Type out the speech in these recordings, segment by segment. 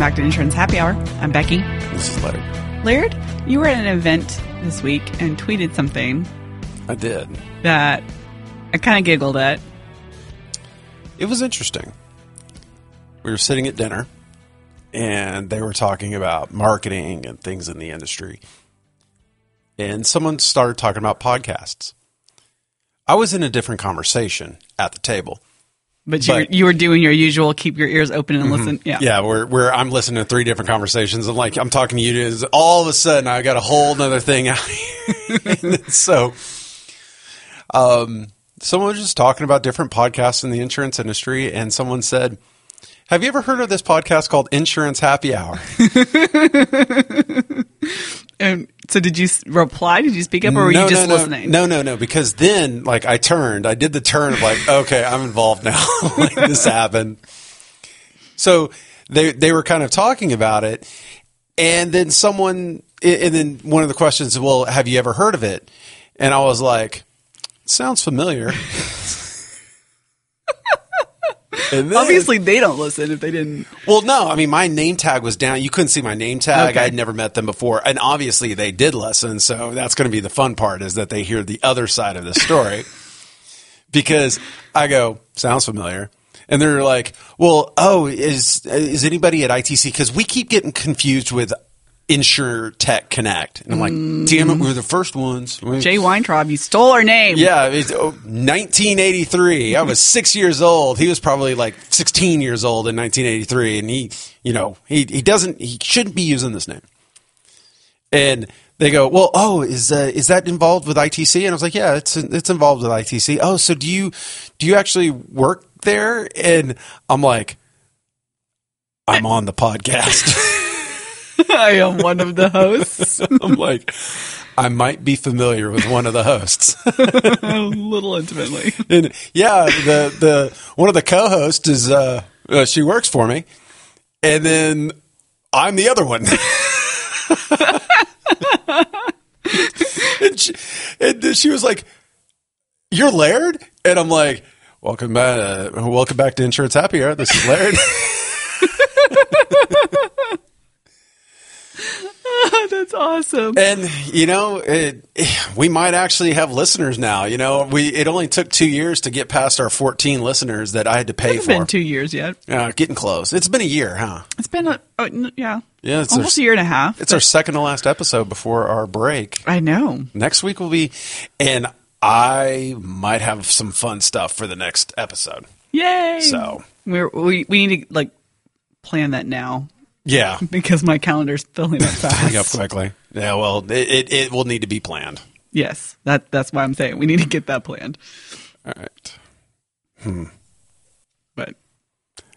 back to Insurance Happy Hour. I'm Becky. This is Laird. Laird, you were at an event this week and tweeted something I did. that I kind of giggled at. It was interesting. We were sitting at dinner and they were talking about marketing and things in the industry. And someone started talking about podcasts. I was in a different conversation at the table. But you, But- you were doing your usual keep your ears open and listen. Yeah. Yeah, where where I'm listening to three different conversations. I'm like, I'm talking to you. Is all of a sudden I got a whole nother thing out. here. so, um, someone was just talking about different podcasts in the insurance industry, and someone said, "Have you ever heard of this podcast called Insurance Happy Hour?" And so did you reply? Did you speak up or were you just no, listening? No, no, no. Because then, like, I turned. I did the turn of like, okay, I'm involved now. like, this happened. So they they were kind of talking about it, and then someone, and then one of the questions, well, have you ever heard of it? And I was like, sounds familiar. and then, Obviously, they don't listen if they didn't. well, no, I mean, my name tag was down. You couldn't see my name tag. Okay. I'd never met them before. And obviously they did listen. So that's going to be the fun part is that they hear the other side of the story because I go, sounds familiar. And they're like, well, oh, is, is anybody at ITC? Cause we keep getting confused with Insure Tech Connect. And I'm like, damn it, we're the first ones. We- Jay Weintraub, you stole our name. yeah, it's oh, 1983. I was six years old. He was probably like 16 years old in 1983, and he, you know, he he doesn't, he shouldn't be using this name. And they go, well, oh, is uh, is that involved with ITC? And I was like, yeah, it's it's involved with ITC. Oh, so do you do you actually work there? And I'm like, I'm on the podcast. I am one of the hosts. I'm like, I might be familiar with one of the hosts. a little intimately. And yeah, the the one of the co-hosts is uh, uh she works for me, and then I'm the other one. and, she, and she was like, "You're Laird," and I'm like, "Welcome back, uh, welcome back to Insurance Happy Hour. This is Laird." That's awesome. and you know, it, we might actually have listeners now. You know, we it only took two years to get past our 14 listeners that I had to pay It's for. been two years yet. Yeah, getting close. It's been a year, huh? It's been a oh, n- yeah, Yeah, it's almost our- a year and a half. It's our second to last episode before our break. I know. Next week will be, and I might have some fun stuff for the next episode. Yay! So- We're, we we need to like plan that now Yeah, because my calendar's filling up fast. pick up quickly. Yeah, well, it, it, it will need to be planned. Yes, that that's why I'm saying we need to get that planned. All right. Hmm. But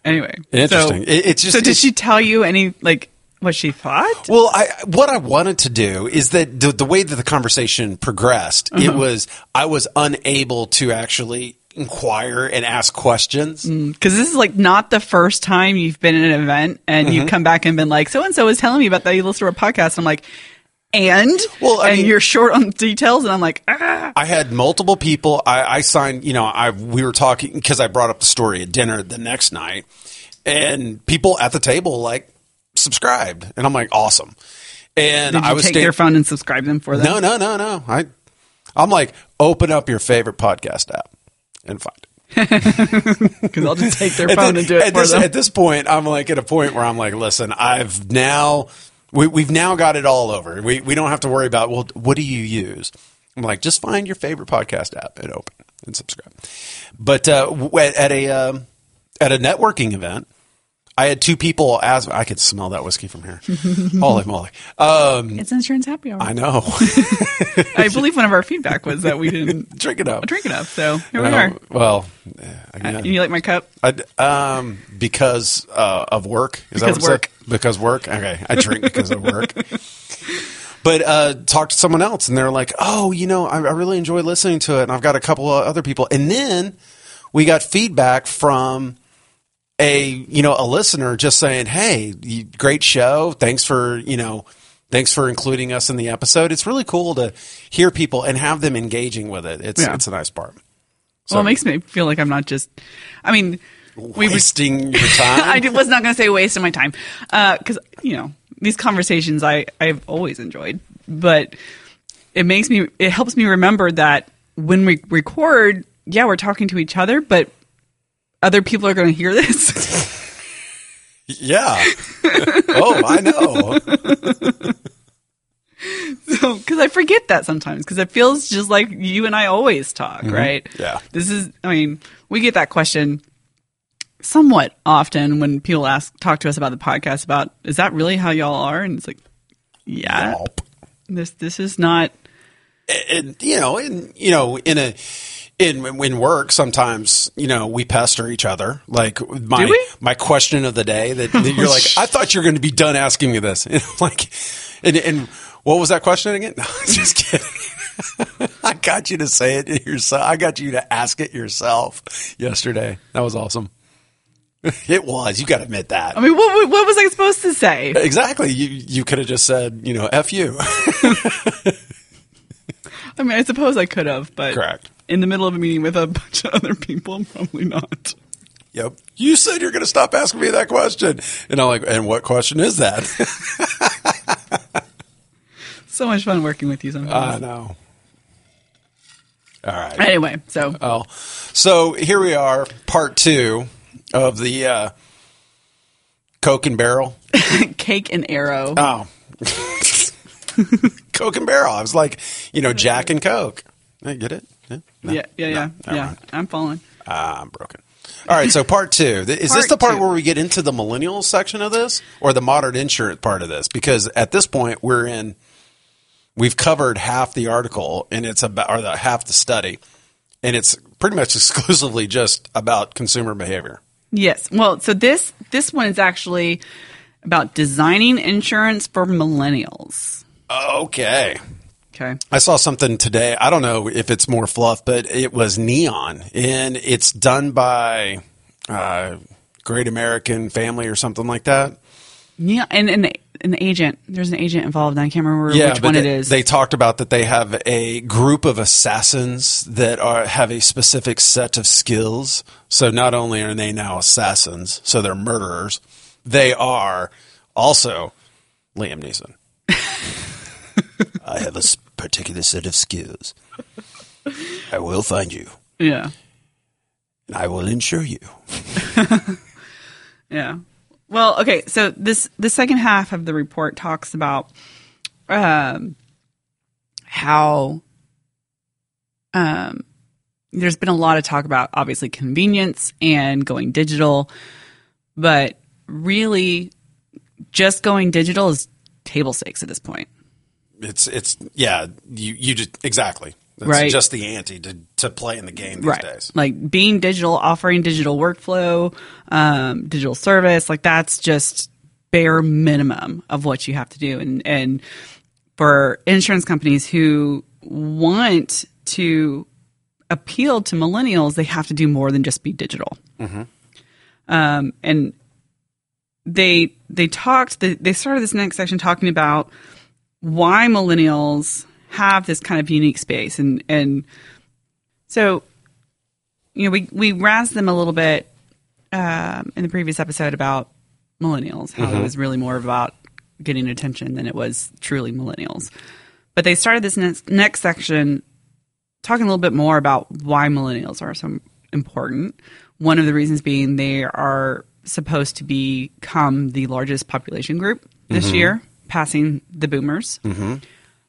anyway, Interesting. So, It- it's just so did it's- she tell you any like what she thought? Well, I what I wanted to do is that the, the way that the conversation progressed, Uh-huh. it was I was unable to actually inquire and ask questions. Because this is like not the first time you've been in an event and Mm-hmm. you've come back and been like, so and so was telling me about that you listen to a podcast. I'm like, and Well, I and mean- you're short on details, and I'm like, ah. I had multiple people. I, I signed, you know, I we were talking because I brought up the story at dinner the next night, and people at the table like subscribed, and I'm like, awesome. And you I was take sta- their phone and subscribe them for them? no, no, no, no. I, I'm like, open up your favorite podcast app and find it. because I'll just take their phone thi- and do it at for this, them. At this point, I'm like at a point where I'm like, listen, I've now we, we've now got it all over. We we don't have to worry about well, what do you use? I'm like, just find your favorite podcast app and open and subscribe. But uh, at, at a um, at a networking event, I had two people ask. I could smell that whiskey from here. Holy moly! Um, It's insurance happy hour. I know. I believe one of our feedback was that we didn't Drink it up. drink it up. So here we are. well, yeah, again. You like my cup? I, um, because uh, of work. Is that Because what it said? work. Because work. Okay, I drink because of work. But uh, talked to someone else, and they're like, "Oh, you know, I, I really enjoy listening to it, and I've got a couple of other people." And then we got feedback from a you know a listener just saying, "Hey, great show. Thanks for you know." Thanks for including us in the episode. It's really cool to hear people and have them engaging with it. It's Yeah. it's a nice part. well, it makes me feel like I'm not just. I mean, we were- Wasting your time. I was not going to say wasting my time uh, because you know these conversations I I've always enjoyed, but it makes me it helps me remember that when we record, yeah, we're talking to each other, but other people are going to hear this. yeah. oh, I know. So, because I forget that sometimes, because it feels just like you and I always talk, mm-hmm. right? Yeah. This is, I mean, we get that question somewhat often when people ask, talk to us about the podcast about, is that really how y'all are? And it's like, yeah, Nope. this, this is not, and you know, in you know, in a in in work, sometimes you know we pester each other. Like my my question of the day that, that you're like, I thought you were going to be done asking me this. And like, and and what was that question again? No, just kidding. I got you to say it yourself. I got you to ask it yourself yesterday. That was awesome. It was. You got to admit that. I mean, what, what was I supposed to say? Exactly. You you could have just said, you know, f you. I mean, I suppose I could have, but Correct. In the middle of a meeting with a bunch of other people, probably not. Yep. You said you're going to stop asking me that question. And I'm like, and what question is that? So much fun working with you sometimes. I know. All right. anyway, so Oh. so here we are, part two of the uh, Coke and Barrel. cake and arrow. Oh. Coke and Barrel. I was like, you know, Jack and Coke. I get it? Yeah, No? yeah, yeah, yeah, yeah. mind. I'm falling. Ah, I'm broken. All right, so part two. Is this the part two. where we get into the millennials section of this or the modern insurance part of this? Because at this point, we're in, we've covered half the article and it's about, or the half the study, and it's pretty much exclusively just about consumer behavior. Yes. Well, so this this one is actually about designing insurance for millennials. Okay. Okay. I saw something today. I don't know if it's more fluff, but it was neon and it's done by uh, Great American Family or something like that. Yeah, and and an agent. There's an agent involved. I can't remember which one they, it is. They talked about that they have a group of assassins that are have a specific set of skills. So not only are they now assassins, so they're murderers, they are also Liam Neeson. I have a particular set of skills. I will find you, yeah. and I will insure you. Yeah. Well, okay. So this the second half of the report talks about um, how um, there's been a lot of talk about obviously convenience and going digital, but really just going digital is table stakes at this point. It's it's yeah. You you just exactly. It's Right. just the ante to, to play in the game these days. Like being digital, offering digital workflow, um, digital service, like that's just bare minimum of what you have to do. And, and for insurance companies who want to appeal to millennials, they have to do more than just be digital. Um, and they they talked they, they started this next section talking about why millennials have this kind of unique space. And and so you know we we razzed them a little bit um, in the previous episode about millennials how it was really more about getting attention than it was truly millennials. But they started this next, next section talking a little bit more about why millennials are so important. One of the reasons being they are supposed to become the largest population group this year, passing the boomers.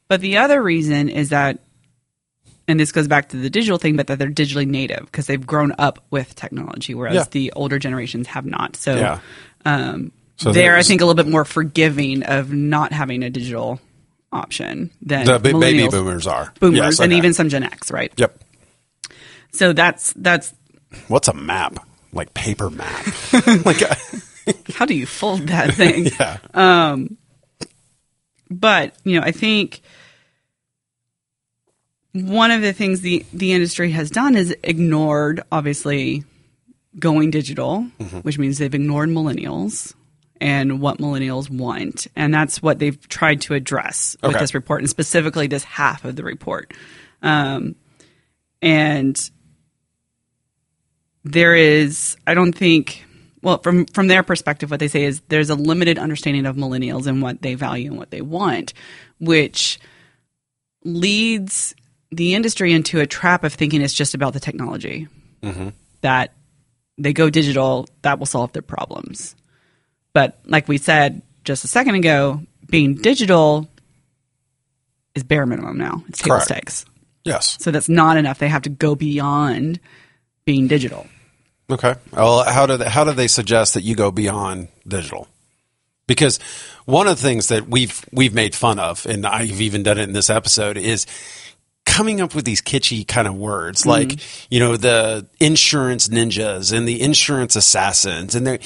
But the other reason is that, and this goes back to the digital thing, but that they're digitally native because they've grown up with technology, whereas Yeah. the older generations have not. So, Yeah. um, So they're, I think, a little bit more forgiving of not having a digital option than The ba- baby boomers are boomers Yes, and even some Gen X, right? Yep. So that's that's What's a map? Like paper map. like uh, how do you fold that thing? yeah. But you know, I think one of the things the the industry has done is ignored, obviously, going digital, which means they've ignored millennials and what millennials want, and that's what they've tried to address with this report, and specifically this half of the report. Um, and there is, I don't think, well, from from their perspective, what they say is there's a limited understanding of millennials and what they value and what they want, which leads the industry into a trap of thinking it's just about the technology. Mm-hmm. That they go digital, that will solve their problems. But like we said just a second ago, being digital is bare minimum now. It's table Correct. stakes. Yes. So that's not enough. They have to go beyond being digital. Okay. Well, how do they, how do they suggest that you go beyond digital? Because one of the things that we've we've made fun of, and I've even done it in this episode, is coming up with these kitschy kind of words Mm-hmm. like you know the insurance ninjas and the insurance assassins, and they're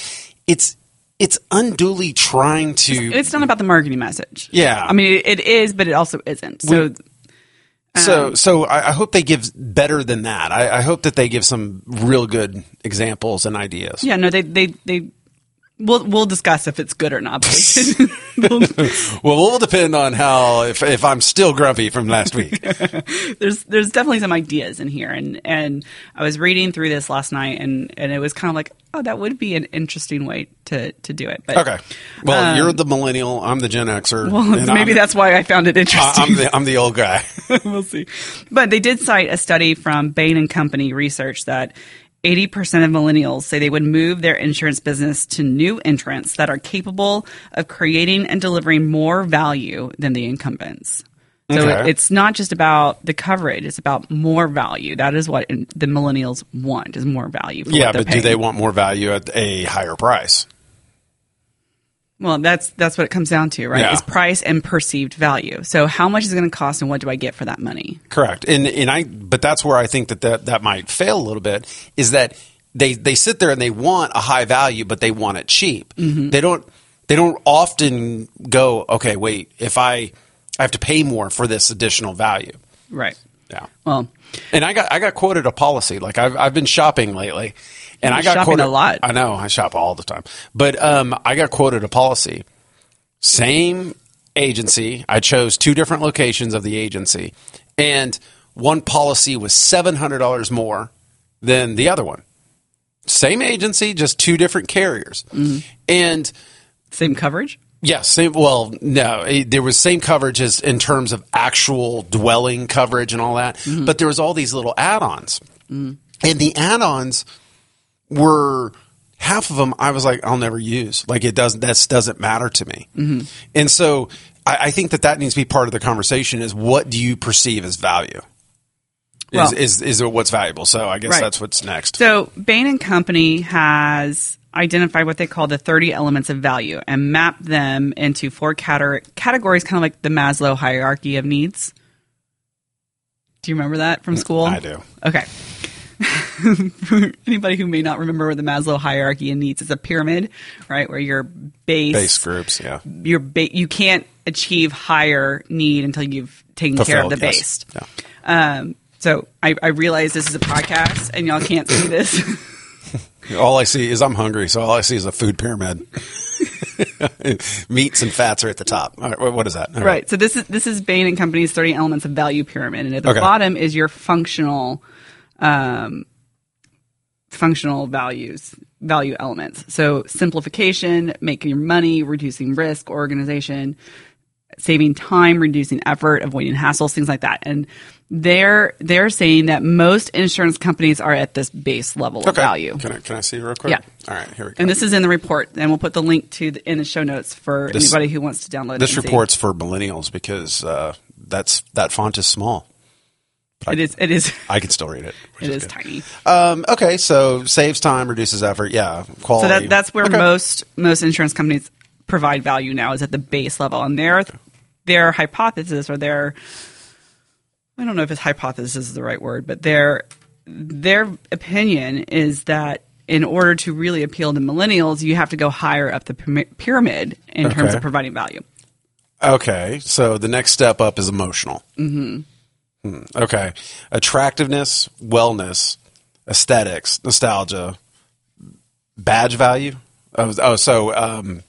it's it's unduly trying to It's not about the marketing message. Yeah. I mean, it, it is, but it also isn't. So Um, So, um, so I, I hope they give better than that. I, I hope that they give some real good examples and ideas. yeah, no, they they they. We'll we'll discuss if it's good or not. Well, it will depend on how if if I'm still grumpy from last week. there's there's definitely some ideas in here, and and I was reading through this last night, and and it was kind of like, oh, that would be an interesting way to to do it. But Okay. Well, you're the millennial. I'm the Gen Xer. Um, well, maybe I'm, that's why I found it I- interesting. I'm the I'm the old guy. we'll see. But they did cite a study from Bain and Company research that 80% of millennials say they would move their insurance business to new entrants that are capable of creating and delivering more value than the incumbents. So Okay. it's not just about the coverage; it's about more value. That is what the millennials want: is more value. For yeah, but do they want more value at a higher price? Well, that's that's what it comes down to, right? Yeah. Is price and perceived value. So, how much is it going to cost, and what do I get for that money? Correct. And and I but that's where I think that that, that might fail a little bit is that they they sit there and they want a high value but they want it cheap. Mm-hmm. They don't they don't often go, okay, wait, if I I have to pay more for this additional value. Right. Yeah. Well, And I got I got quoted a policy. Like I've I've been shopping lately, and I You're got quoted a lot. I know I shop all the time, but um, I got quoted a policy. Same agency. I chose two different locations of the agency, and one policy was seven hundred dollars more than the other one. Same agency, just two different carriers, Mm-hmm. and same coverage. Yes, same. Well, no, it, there was same coverage as in terms of actual dwelling coverage and all that, but there was all these little add-ons, and the add-ons were half of them. I was like, I'll never use. Like it doesn't. That doesn't matter to me. Mm-hmm. And so I, I think that that needs to be part of the conversation. Is what do you perceive as value? Well- is, is is it what's valuable? So I guess Right. that's what's next. So Bain and Company has identified what they call the 30 elements of value and mapped them into four categories, kind of like the Maslow hierarchy of needs. Do you remember that from mm, school? I do. Okay. For anybody who may not remember the Maslow hierarchy of needs, it's a pyramid, right? Where your base, Base groups, yeah. your ba- you can't achieve higher need until you've taken care of the Fulfilled, base. yes. Yeah. Um, so I, I realize this is a podcast and y'all can't see this. All I see is I'm hungry, so all I see is a food pyramid. Meats and fats are at the top. All right, what- is that? Right. So this is this is Bain and Company's 30 elements of value pyramid, and at the Okay. bottom is your functional, um, functional values value elements. So simplification, making your money, reducing risk, organization, saving time, reducing effort, avoiding hassles, things like that. And they're they're saying that most insurance companies are at this base level of value. Can I can I see real quick? Yeah. All right, here we go. And this is in the report, and we'll put the link to the, in the show notes for This- anybody who wants to download this it. and see. for millennials because uh, that's that font is small. It is it is I can still read it. it is good. tiny. Um, okay, so saves time, reduces effort. Yeah, So quality. that that's where Okay. most most insurance companies provide value now is at the base level, and their their hypothesis or their I don't know if it's hypothesis is the right word, but their their opinion is that in order to really appeal to millennials, you have to go higher up the pyramid in terms of providing value. Okay, so the next step up is emotional. Mm-hmm. Okay, attractiveness, wellness, aesthetics, nostalgia, badge value. Oh, oh so um,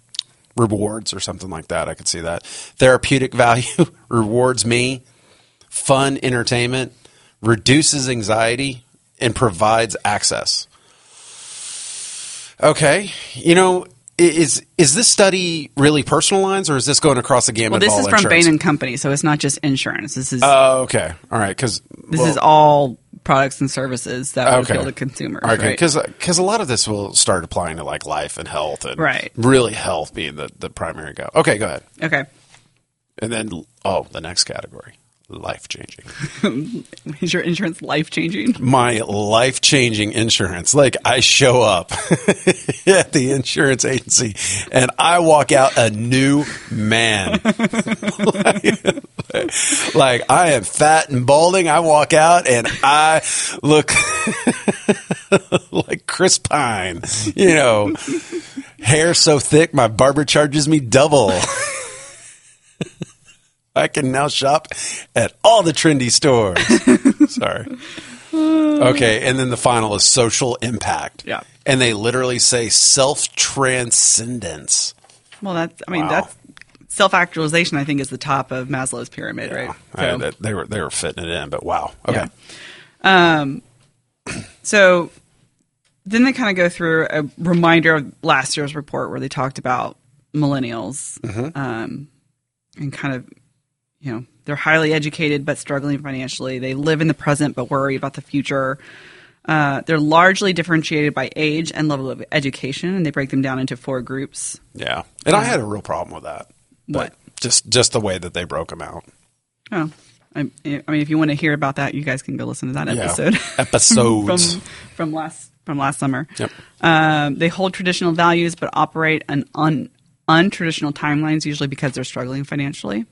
rewards or something like that. I could see that. Therapeutic value rewards me. Fun entertainment reduces anxiety and provides access. Okay, you know, is is this study really personal lines, or is this going across the gamut? Well, this is from insurance? Bain and Company, so it's not just insurance. This is Oh, okay, all right, because this is all products and services that Okay. appeal to consumers. Okay, right? because a lot of this will start applying to like life and health, and Right. really health being the, the primary go. Okay, go ahead. okay, And then oh, the next category, life changing. is your insurance life changing? My life changing insurance. Like I show up at the insurance agency and I walk out a new man. like I am fat and balding. I walk out and I look like Chris Pine. You know, hair so thick my barber charges me double. I can now shop at all the trendy stores. Sorry. Okay, and then the final is social impact. Yeah. And they literally say self transcendence. Well, that's I mean Wow. that's self actualization. I think is the top of Maslow's pyramid, right? So- uh, they were they were fitting it in, but wow. Okay. Yeah. So then they kind of go through a reminder of last year's report where they talked about millennials mm-hmm. um, and kind of, you know, they're highly educated but struggling financially. They live in the present but worry about the future. Uh, they're largely differentiated by age and level of education, and they break them down into four groups. Yeah. And I had a real problem with that. But What? Just just the way that they broke them out. Oh, I, I mean, if you want to hear about that, you guys can go listen to that Yeah. episode. Episodes. from from last from last summer. Yep. Um, they hold traditional values but operate on un, untraditional timelines, usually because they're struggling financially.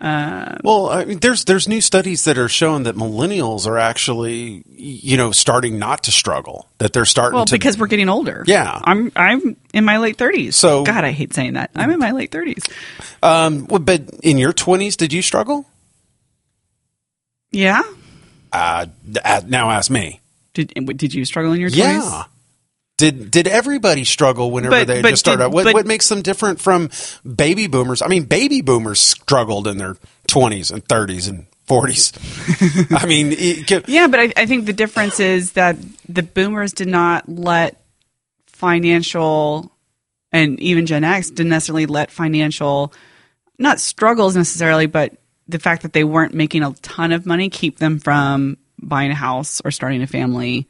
Well, I mean, there's there's new studies that are showing that millennials are actually, you know, starting not to struggle. That they're starting to Well, to because we're getting older. Yeah. I'm I'm in my late thirties. So- God, I hate saying that. I'm in my late thirties. Um, well, but in your twenties, did you struggle? Yeah. Uh, uh, now ask me. Did did you struggle in your twenties? Yeah. Did did everybody struggle whenever But- they but just started? did- out? what but- what makes them different from baby boomers? I mean, baby boomers struggled in their twenties and thirties and forties. I mean, it, Yeah, but I, I think the difference is that the boomers did not let financial, and even Gen X didn't necessarily let financial, not struggles necessarily, but the fact that they weren't making a ton of money keep them from buying a house or starting a family.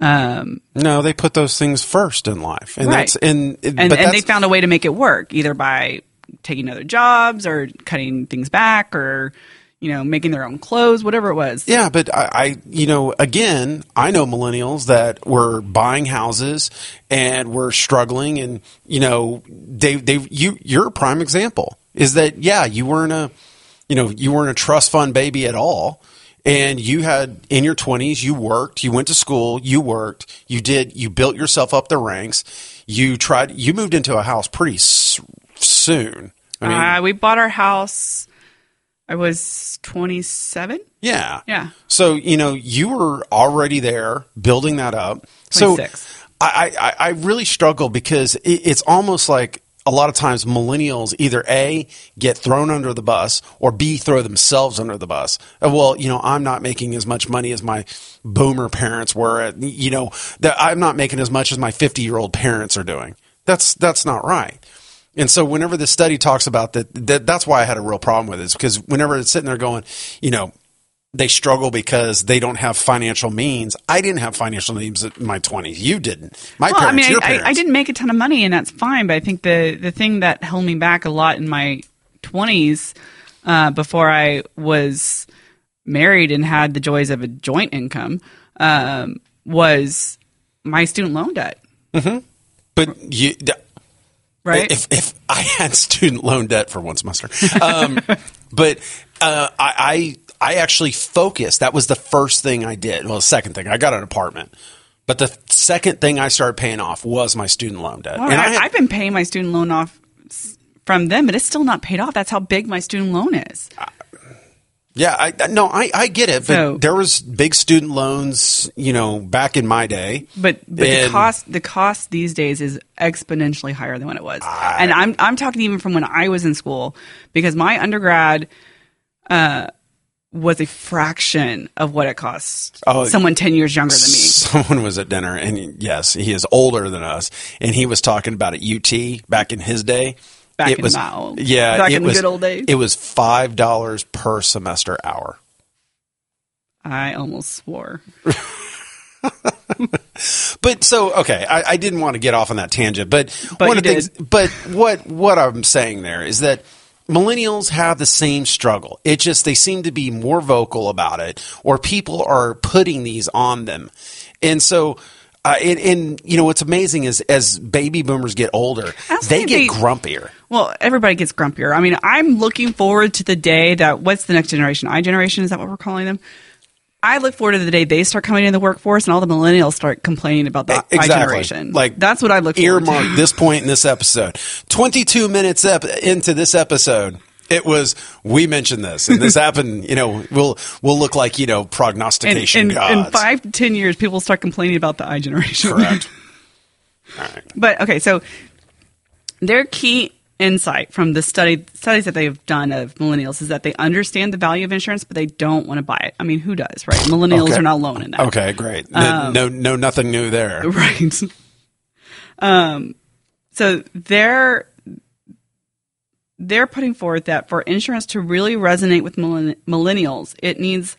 Um, no, they put those things first in life, and Right. that's and And, but and they found a way to make it work, either by taking other jobs or cutting things back or, you know, making their own clothes, whatever it was. Yeah, but I, I, you know, again, I know millennials that were buying houses and were struggling, and you know, they, they, you, you're a prime example. Is that yeah, you weren't a, you know, you weren't a trust fund baby at all, and you had in your twenties, you worked, you went to school, you worked, you did, you built yourself up the ranks, you tried, you moved into a house pretty s- soon. I mean, uh, we bought our house. I was 27. Yeah. Yeah. So, you know, you were already there building that up. So I, I, I really struggle because it, it's almost like a lot of times millennials either A, get thrown under the bus or B, throw themselves under the bus. Uh, Well, you know, I'm not making as much money as my boomer parents were you know, I'm not making as much as my 50 year old parents are doing. That's, that's not right. And so whenever the study talks about that, that that's why I had a real problem with it is because whenever it's sitting there going, you know, they struggle because they don't have financial means. I didn't have financial means in my 20s. You didn't. My Well, I parents, mean, your I, parents. I, I didn't make a ton of money, and that's fine. But I think the the thing that held me back a lot in my 20s, uh, before I was married and had the joys of a joint income, um, was my student loan debt. But you, th- Right. if, if I had student loan debt for one semester, um, but uh, I, I I actually focused. That was the first thing I did. Well, the second thing I got an apartment, but the second thing I started paying off was my student loan debt. And I, I I've been paying my student loan off from them, but it's still not paid off. That's how big my student loan is. Yeah, I, I- no, I, I get it, but So- there was big student loans, you know, back in my day. But but the cost the cost these days is exponentially higher than what it was. and I'm I'm talking even from when I was in school because my undergrad uh was a fraction of what it costs Oh, someone 10 years younger than me. Someone was at dinner, and yes, he is older than us, and he was talking about at UT back in his day. Back it in was, my old- yeah, back in the good old days. It was five dollars per semester hour. I almost swore. But so okay, I, I didn't want to get off on that tangent, but, But one of the things. But what what I'm saying there is that millennials have the same struggle. It just they seem to be more vocal about it, or people are putting these on them, and so. Uh, and, and you know what's amazing is as baby boomers get older, they get they- grumpier. Well, everybody gets grumpier. I mean, I'm looking forward to the day that what's the next generation? I generation is that what we're calling them? I look forward to the day they start coming in the workforce and all the millennials start complaining about that I generation. Like that's what I look forward to. earmark this point in this episode. Twenty two minutes ep- into this episode, it was we mentioned this, and this happened. You know, we'll we'll look like you know prognostication in, gods. in five to ten years, people start complaining about the I generation. Correct. All right. But okay, so their key insight from the study studies that they've done of millennials is that they understand the value of insurance, but they don't want to buy it. I mean, who does, right? Millennials Okay. are not alone in that. Okay, great. No, Um, no, no, nothing new there. Right. Um, so they're they're putting forth that for insurance to really resonate with millenn- millennials, it needs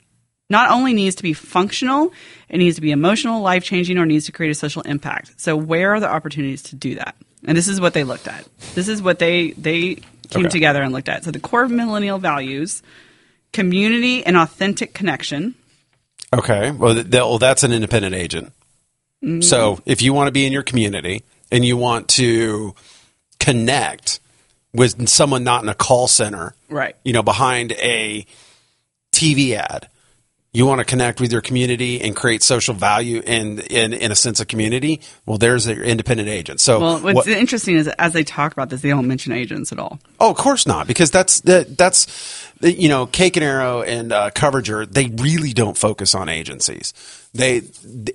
not only needs to be functional, it needs to be emotional, life changing, or needs to create a social impact. So where are the opportunities to do that? And this is what they looked at. This is what they they came Okay. together and looked at. So the core millennial values, community and authentic connection. Okay. Well, well, that's an independent agent. Mm. So if you want to be in your community and you want to connect with someone not in a call center, Right. You know, behind a TV ad, you want to connect with your community and create social value and in, in a sense of community. Well, there's your independent agent. So, Well, what's what- interesting is as they talk about this, they don't mention agents at all. Oh, of course not, because that's that, that's you know, Cake and Arrow and uh, Coverager. They really don't focus on agencies. They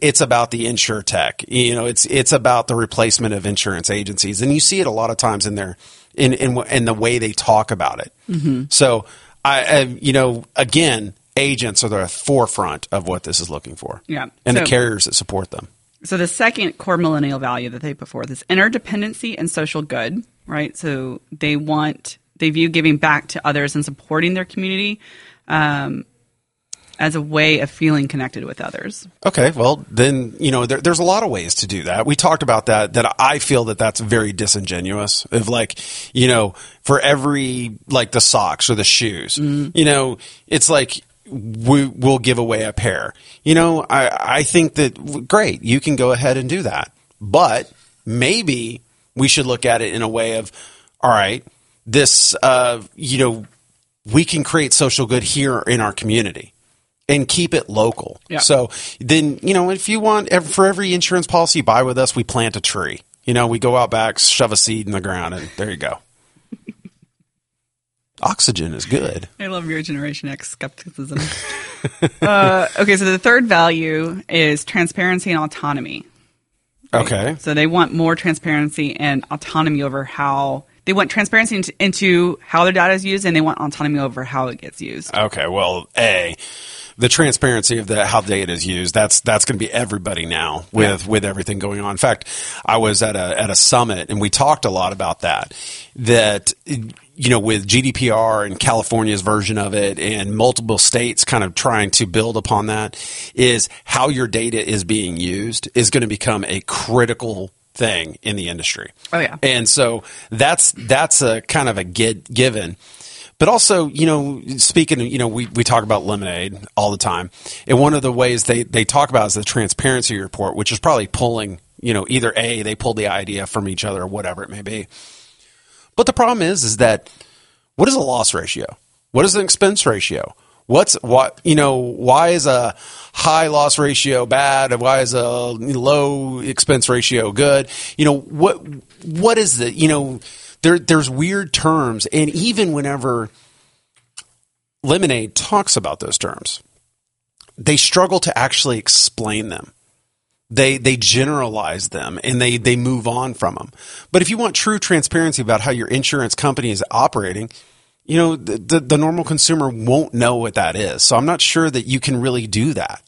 it's about the insure tech. You know, it's it's about the replacement of insurance agencies, and you see it a lot of times in their in in, in the way they talk about it. Mm-hmm. So, I, I you know again, agents are the forefront of what this is looking for. Yeah. and the carriers that support them. So the second core millennial value that they put forth is interdependency and social good, right? So they want they view giving back to others and supporting their community um, as a way of feeling connected with others. Okay, well then you know there, there's a lot of ways to do that. We talked about that. That I feel that that's very disingenuous. Of like, you know, for every like the socks or the shoes, you know, it's like we will give away a pair. You know, I I think that great, you can go ahead and do that, but maybe we should look at it in a way of, all right, this, uh, you know, we can create social good here in our community and keep it local. Yeah. So then, you know, if you want for every insurance policy you buy with us, we plant a tree. You know, we go out back, shove a seed in the ground, and there you go. Oxygen is good. I love your Generation X skepticism. uh, okay, so the third value is transparency and autonomy. Okay. So they want more transparency and autonomy over how they want transparency into, into how their data is used, and they want autonomy over how it gets used. Okay. Well, a the transparency of the how data is used that's that's going to be everybody now with with everything going on. In fact, I was at a at a summit and we talked a lot about that. That you know with GDPR and California's version of it and multiple states kind of trying to build upon that is how your data is being used is going to become a critical thing in the industry. Oh, yeah. And so that's that's a kind of a get, given. But also, you know, speaking of, you know, we, we talk about lemonade all the time. And one of the ways they, they talk about is the transparency report, which is probably pulling, you know, either A, they pulled the idea from each other or whatever it may be. But the problem is, is that what is a loss ratio? What is an expense ratio? What's what you know? Why is a high loss ratio bad? and Why is a low expense ratio good? You know what? What is the you know? There, there's weird terms, and even whenever Lemonade talks about those terms, they struggle to actually explain them they they generalize them and they they move on from them. But if you want true transparency about how your insurance company is operating, you know, the, the, the normal consumer won't know what that is. So I'm not sure that you can really do that.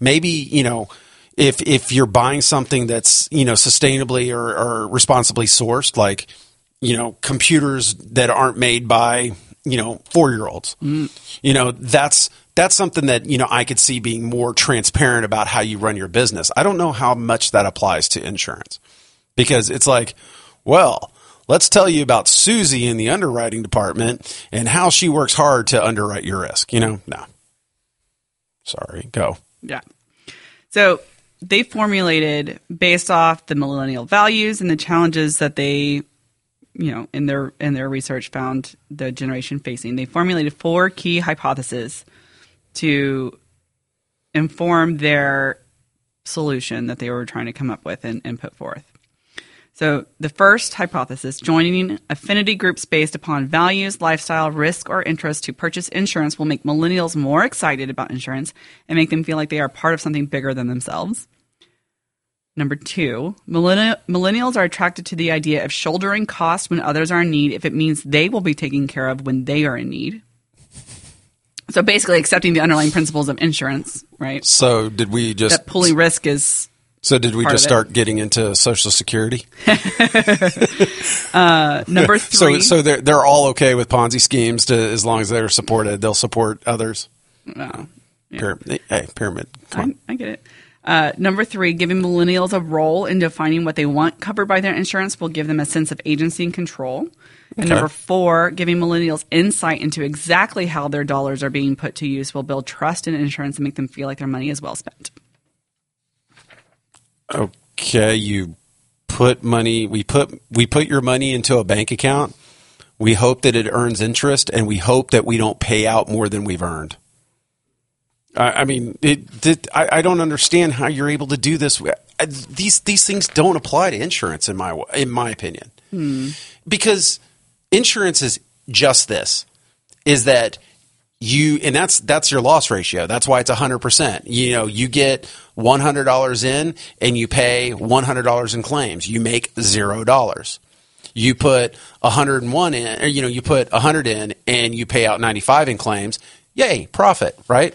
Maybe, you know, if, if you're buying something that's, you know, sustainably or, or responsibly sourced, like, you know, computers that aren't made by, you know, four year olds, mm. you know, that's, that's something that, you know, I could see being more transparent about how you run your business. I don't know how much that applies to insurance because it's like, well, let's tell you about Susie in the underwriting department and how she works hard to underwrite your risk. You know, no. Sorry, go. Yeah. So they formulated based off the millennial values and the challenges that they you know in their in their research found the generation facing they formulated four key hypotheses to inform their solution that they were trying to come up with and, and put forth so, the first hypothesis joining affinity groups based upon values, lifestyle, risk, or interest to purchase insurance will make millennials more excited about insurance and make them feel like they are part of something bigger than themselves. Number two, millennials are attracted to the idea of shouldering costs when others are in need if it means they will be taken care of when they are in need. So basically, accepting the underlying principles of insurance, right? So, did we just. That pulling risk is so did we just start getting into Social Security? uh, number three. So, so they're they're all okay with Ponzi schemes to as long as they're supported. They'll support others. Yeah. pyramid. Hey, pyramid. I, I, get it. Uh, number three, giving millennials a role in defining what they want covered by their insurance will give them a sense of agency and control. And okay. number four, giving millennials insight into exactly how their dollars are being put to use will build trust in insurance and make them feel like their money is well spent. Okay, you put money. We put we put your money into a bank account. We hope that it earns interest, and we hope that we don't pay out more than we've earned. I, I mean, it, it, I, I, don't understand how you're able to do this. These these things don't apply to insurance, in my in my opinion, hmm. because insurance is just this: is that you and that's that's your loss ratio. That's why it's 100%. You know, you get $100 in and you pay $100 in claims. You make $0. You put 101 in, or, you know, you put 100 in and you pay out 95 in claims. Yay, profit, right?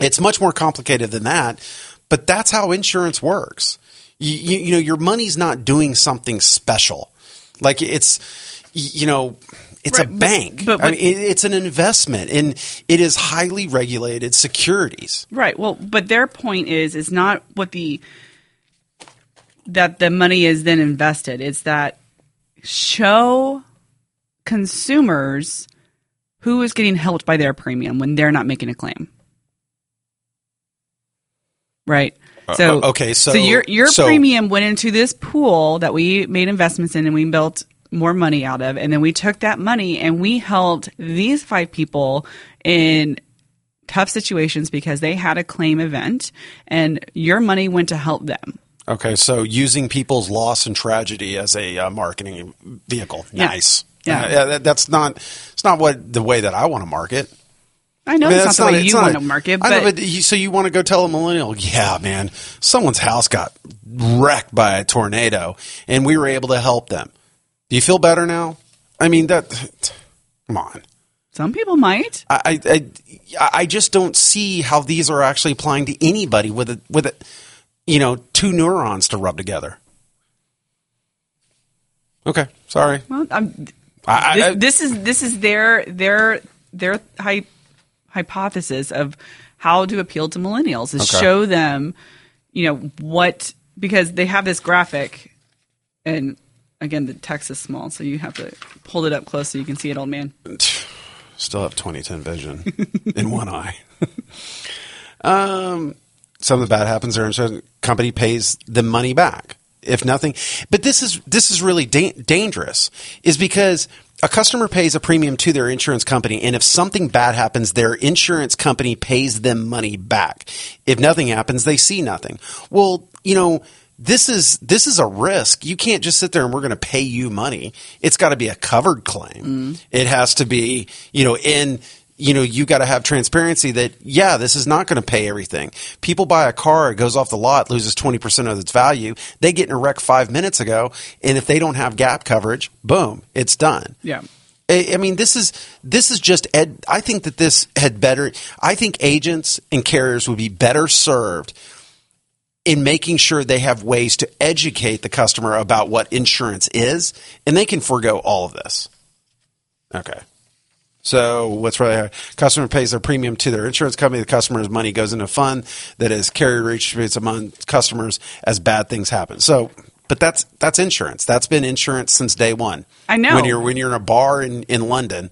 It's much more complicated than that, but that's how insurance works. You, you, you know, your money's not doing something special. Like it's, you know, it's right, a bank. But, but, I mean, it, it's an investment, and it is highly regulated securities. Right. Well, but their point is is not what the that the money is then invested. It's that show consumers who is getting helped by their premium when they're not making a claim. Right. Uh, so uh, okay, so, so your your so, premium went into this pool that we made investments in, and we built more money out of. And then we took that money and we helped these five people in tough situations because they had a claim event and your money went to help them. Okay, so using people's loss and tragedy as a uh, marketing vehicle. Nice. Yeah, yeah. Uh, that, that's not. It's not what the way that I want to market. I know I mean, it's not the way you want to market, but, know, but you, so you want to go tell a millennial, yeah, man, someone's house got wrecked by a tornado, and we were able to help them. Do you feel better now? I mean, that. Come on. Some people might. I, I, I just don't see how these are actually applying to anybody with it with it, you know, two neurons to rub together. Okay, sorry. Well, I'm, I, I, this, this, is this is their their their hy- hypothesis of how to appeal to millennials is okay. show them, you know, what because they have this graphic, and again, the text is small, so you have to hold it up close so you can see it, old man. Still have 2010 vision in one eye. um, something bad happens, their insurance company pays the money back. If nothing, but this is this is really da- dangerous, is because a customer pays a premium to their insurance company, and if something bad happens, their insurance company pays them money back. If nothing happens, they see nothing. Well, you know this is this is a risk. You can't just sit there and we're going to pay you money. It's got to be a covered claim. Mm. It has to be, you know, in you know, you got to have transparency that yeah, this is not going to pay everything. People buy a car, it goes off the lot, loses 20% of its value. They get in a wreck 5 minutes ago, and if they don't have gap coverage, boom, it's done. Yeah. I I mean, this is this is just ed. I think that this had better. I think agents and carriers would be better served in making sure they have ways to educate the customer about what insurance is, and they can forego all of this. Okay. So what's really customer pays their premium to their insurance company. The customer's money goes into a fund that is carrier redistributes among customers as bad things happen. So, but that's that's insurance. That's been insurance since day one. I know. when you're when you're in a bar in in London,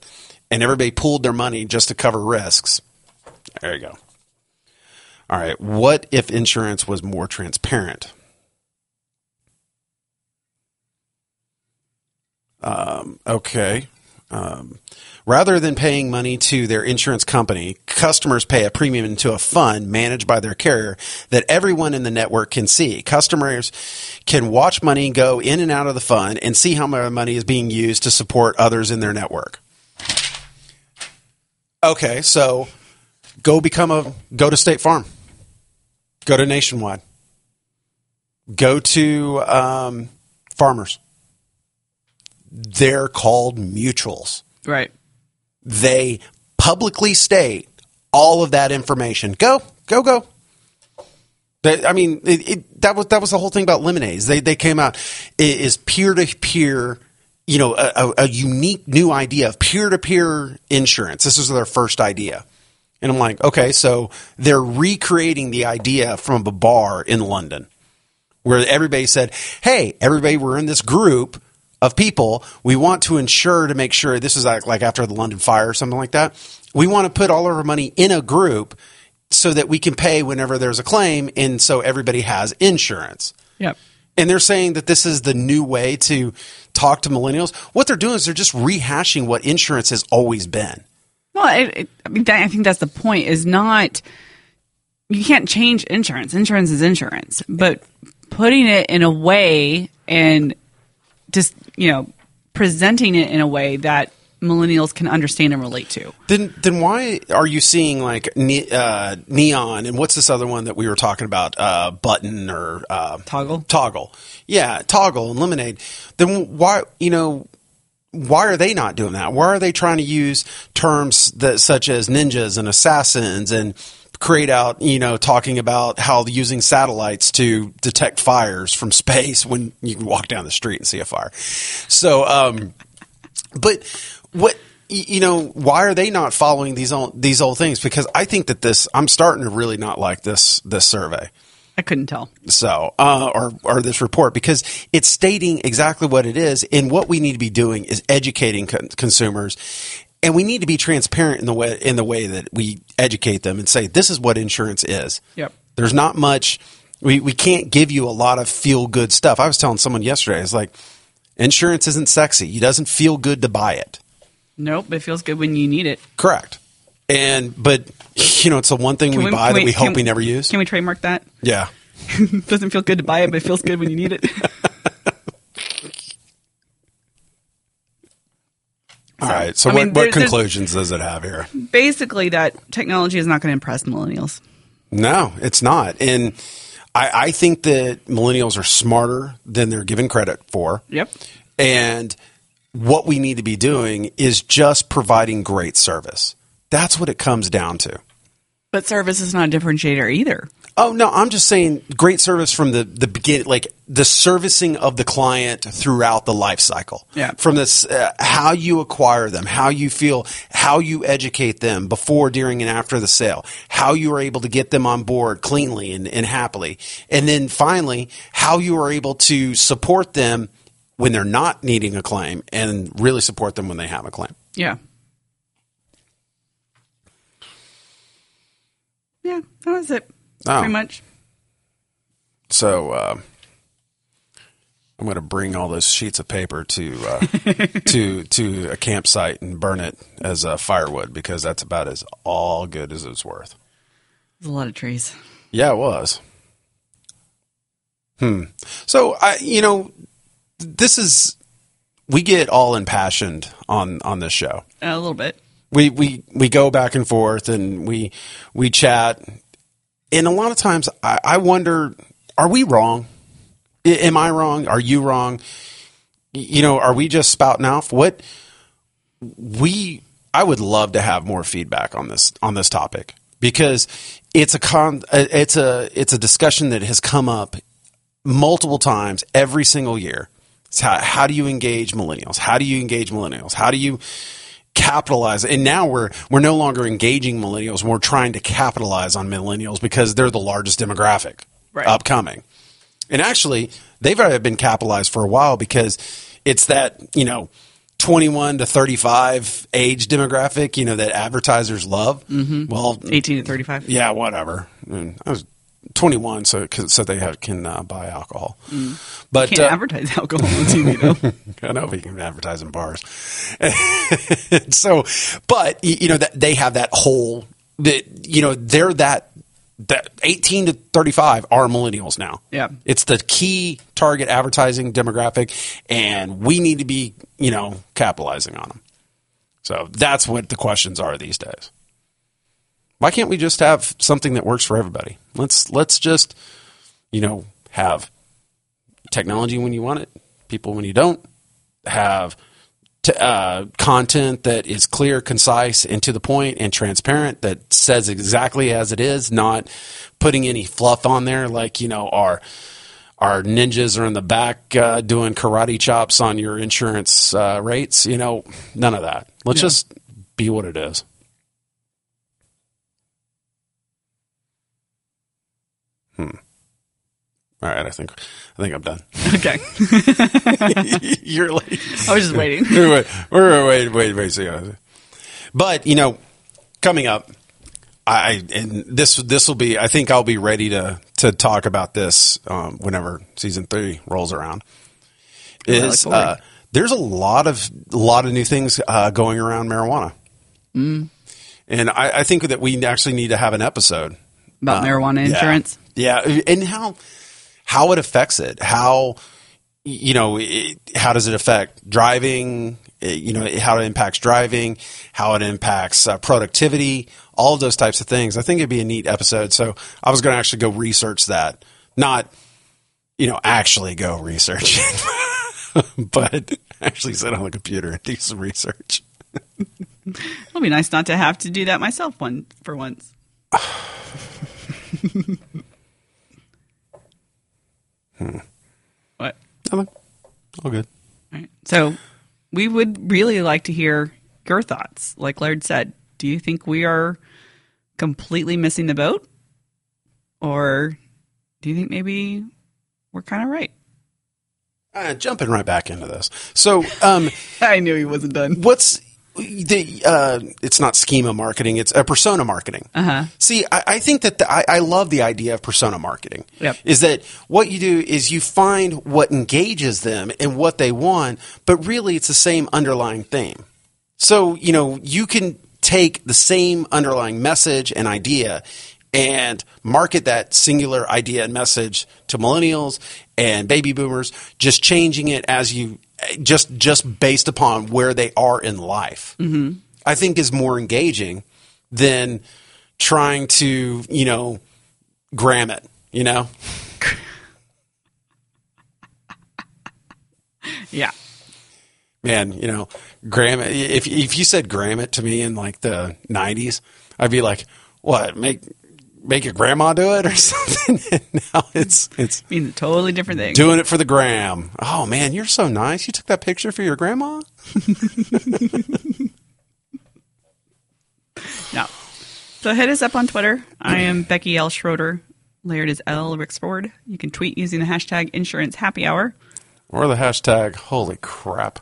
and everybody pooled their money just to cover risks. There you go. All right. What if insurance was more transparent? Um, okay. Um, rather than paying money to their insurance company, customers pay a premium into a fund managed by their carrier that everyone in the network can see. Customers can watch money go in and out of the fund and see how much money is being used to support others in their network. Okay, so go become a go to State Farm, go to Nationwide, go to um, Farmers. They're called mutuals. Right. They publicly state all of that information. Go, go, go. I mean, it, it, that was that was the whole thing about lemonades. They they came out it is peer to peer. You know, a, a, a unique new idea of peer to peer insurance. This was their first idea. And I'm like, okay, so they're recreating the idea from a bar in London where everybody said, hey, everybody, we're in this group of people. We want to ensure to make sure this is like, like after the London fire or something like that. We want to put all of our money in a group so that we can pay whenever there's a claim. And so everybody has insurance. Yep. And they're saying that this is the new way to talk to millennials. What they're doing is they're just rehashing what insurance has always been. Well, it, it, I mean, that, I think that's the point. Is not you can't change insurance. Insurance is insurance, but putting it in a way and just you know presenting it in a way that millennials can understand and relate to. Then, then why are you seeing like ne- uh, neon and what's this other one that we were talking about? Uh, button or uh, Toggle? Toggle, yeah, toggle and lemonade. Then why you know why are they not doing that? Why are they trying to use terms that such as ninjas and assassins and create out, you know, talking about how using satellites to detect fires from space when you can walk down the street and see a fire. So, um, but what you know, why are they not following these old, these old things? Because I think that this, I'm starting to really not like this this survey. I couldn't tell. So, uh, or or this report because it's stating exactly what it is, and what we need to be doing is educating con- consumers, and we need to be transparent in the way in the way that we educate them and say this is what insurance is. Yep. There's not much. We we can't give you a lot of feel good stuff. I was telling someone yesterday, it's like insurance isn't sexy. It doesn't feel good to buy it. Nope, it feels good when you need it. Correct. And but you know, it's the one thing we, we- buy that we- we hope can- we never use. Can we trademark that? yeah. Doesn't feel good to buy it, but it feels good when you need it. All right. So I what, mean, what there- conclusions does it have here? Basically, that technology is not going to impress millennials. No, it's not. And I, I think that millennials are smarter than they're given credit for. Yep. And what we need to be doing is just providing great service. That's what it comes down to. But service is not a differentiator either. Oh no, I'm just saying great service from the the beginning, like the servicing of the client throughout the life cycle. Yeah. From this, uh, how you acquire them, how you feel, how you educate them before, during, and after the sale, how you are able to get them on board cleanly and, and happily, and then finally, how you are able to support them when they're not needing a claim, and really support them when they have a claim. Yeah. Yeah, that was it. Oh. Pretty much. So uh, I'm going to bring all those sheets of paper to uh, to to a campsite and burn it as uh, firewood because that's about as all good as it's worth. There's a lot of trees. Yeah, it was. Hmm. So I, you know, this is we get all impassioned on on this show. A little bit. We we we go back and forth and we we chat and a lot of times i, I wonder are we wrong I- am i wrong are you wrong you know are we just spouting off what we I would love to have more feedback on this on this topic because it's a con uh, it's a it's a discussion that has come up multiple times every single year. It's how how do you engage millennials? How do you engage millennials? How do you capitalize? And now we're we're no longer engaging millennials. We're trying to capitalize on millennials because they're the largest demographic Right. upcoming. And actually, they've already been capitalized for a while because it's that, you know, 21 to 35 age demographic, you know, that advertisers love. Mm-hmm. Well, 18 to 35. yeah, whatever. And I was 21, so so they have, can uh, buy alcohol. But Can't uh, advertise alcohol on TV though. I know we can advertise in bars. so, but you know that they have that whole that you know they're that that 18 to 35 are millennials now. Yeah. It's the key target advertising demographic and we need to be, you know, capitalizing on them. So that's what the questions are these days. Why can't we just have something that works for everybody? Let's let's just you know have technology when you want it, people when you don't, have t- uh, content that is clear, concise, and to the point, and transparent that says exactly as it is, not putting any fluff on there like you know our our ninjas are in the back uh, doing karate chops on your insurance uh, rates. You know, none of that. Let's Yeah. just be what it is. Hmm. All right, I think I think I'm done. okay. You're like I was just waiting. wait, wait, wait, wait, wait, wait. So, yeah. But you know, coming up, I and this this will be. I think I'll be ready to to talk about this um, whenever season three rolls around. Well, I look Is uh, there's a lot of a lot of new things uh, going around marijuana, Mm. and I, I think that we actually need to have an episode About marijuana insurance. Yeah, and how how it affects it. How you know it, how does it affect driving? eh, You know how it impacts driving, how it impacts uh, productivity, all of those types of things. I think it'd be a neat episode. So I was going to actually go research that, not you know actually go research it, but actually sit on the computer and do some research. It'll be nice not to have to do that myself one for once. What? All good. Right. So we would really like to hear your thoughts. Like Laird said, do you think we are completely missing the boat? Or do you think maybe we're kind of right? Uh, jumping right back into this. So, um, I knew he wasn't done. what's the uh, it's not schema marketing it's a persona marketing Uh-huh. see i, I think that the, I, I love the idea of persona marketing Yep. is that what you do is you find what engages them and what they want but really it's the same underlying theme so you know you can take the same underlying message and idea and market that singular idea and message to millennials and baby boomers just changing it as you just just based upon where they are in life mm-hmm. i think is more engaging than trying to you know gram it you know Yeah. man, you know, gram it. If if you said gram it to me in like the '90s, I'd be like, "What? Make make your grandma do it or something?" And now it's it's Means a totally different thing. doing it for the gram. Oh man, you're so nice. You took that picture for your grandma. No. So hit us up on Twitter. I am Becky L. Schroeder. Laird is L. Rixford. You can tweet using the hashtag insurance happy hour. Or the hashtag. Holy crap!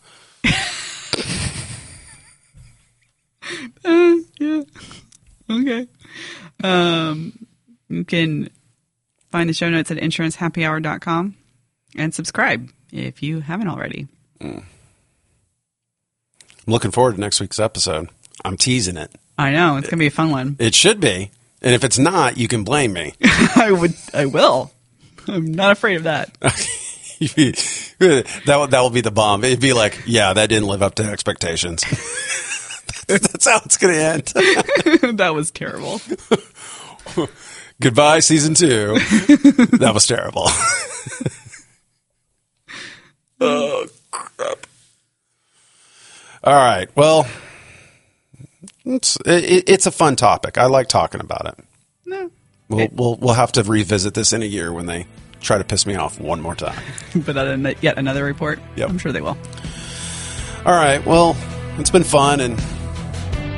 Uh, yeah. Okay. Um, you can find the show notes at insurancehappyhour.com and subscribe if you haven't already. I'm looking forward to next week's episode. I'm teasing it. I know it's gonna be a fun one. It should be, and if it's not, you can blame me. I would. I will. I'm not afraid of that. that that will be the bomb. It'd be like, yeah, that didn't live up to expectations. That's how it's going to end. that was terrible. Goodbye, season two. that was terrible. oh crap! All right. Well, it's it, it's a fun topic. I like talking about it. No. We'll we'll we'll have to revisit this in a year when they try to piss me off one more time. but yet another report. Yep. I'm sure they will. All right. Well, it's been fun, and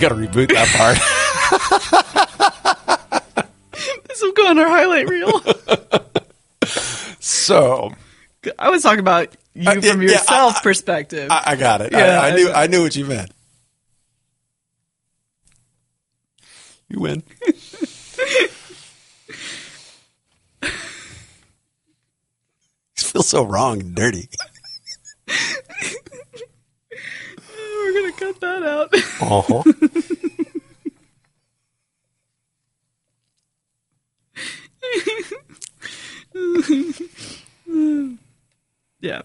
Shit, got to reboot that part. This will go on our highlight reel. so I was talking about you Uh, from yeah, yourself I- perspective. I, I got it. Yeah, I, I I knew know. I knew what you meant. You win. you feel so wrong and dirty. Cut that out. Uh-huh. yeah.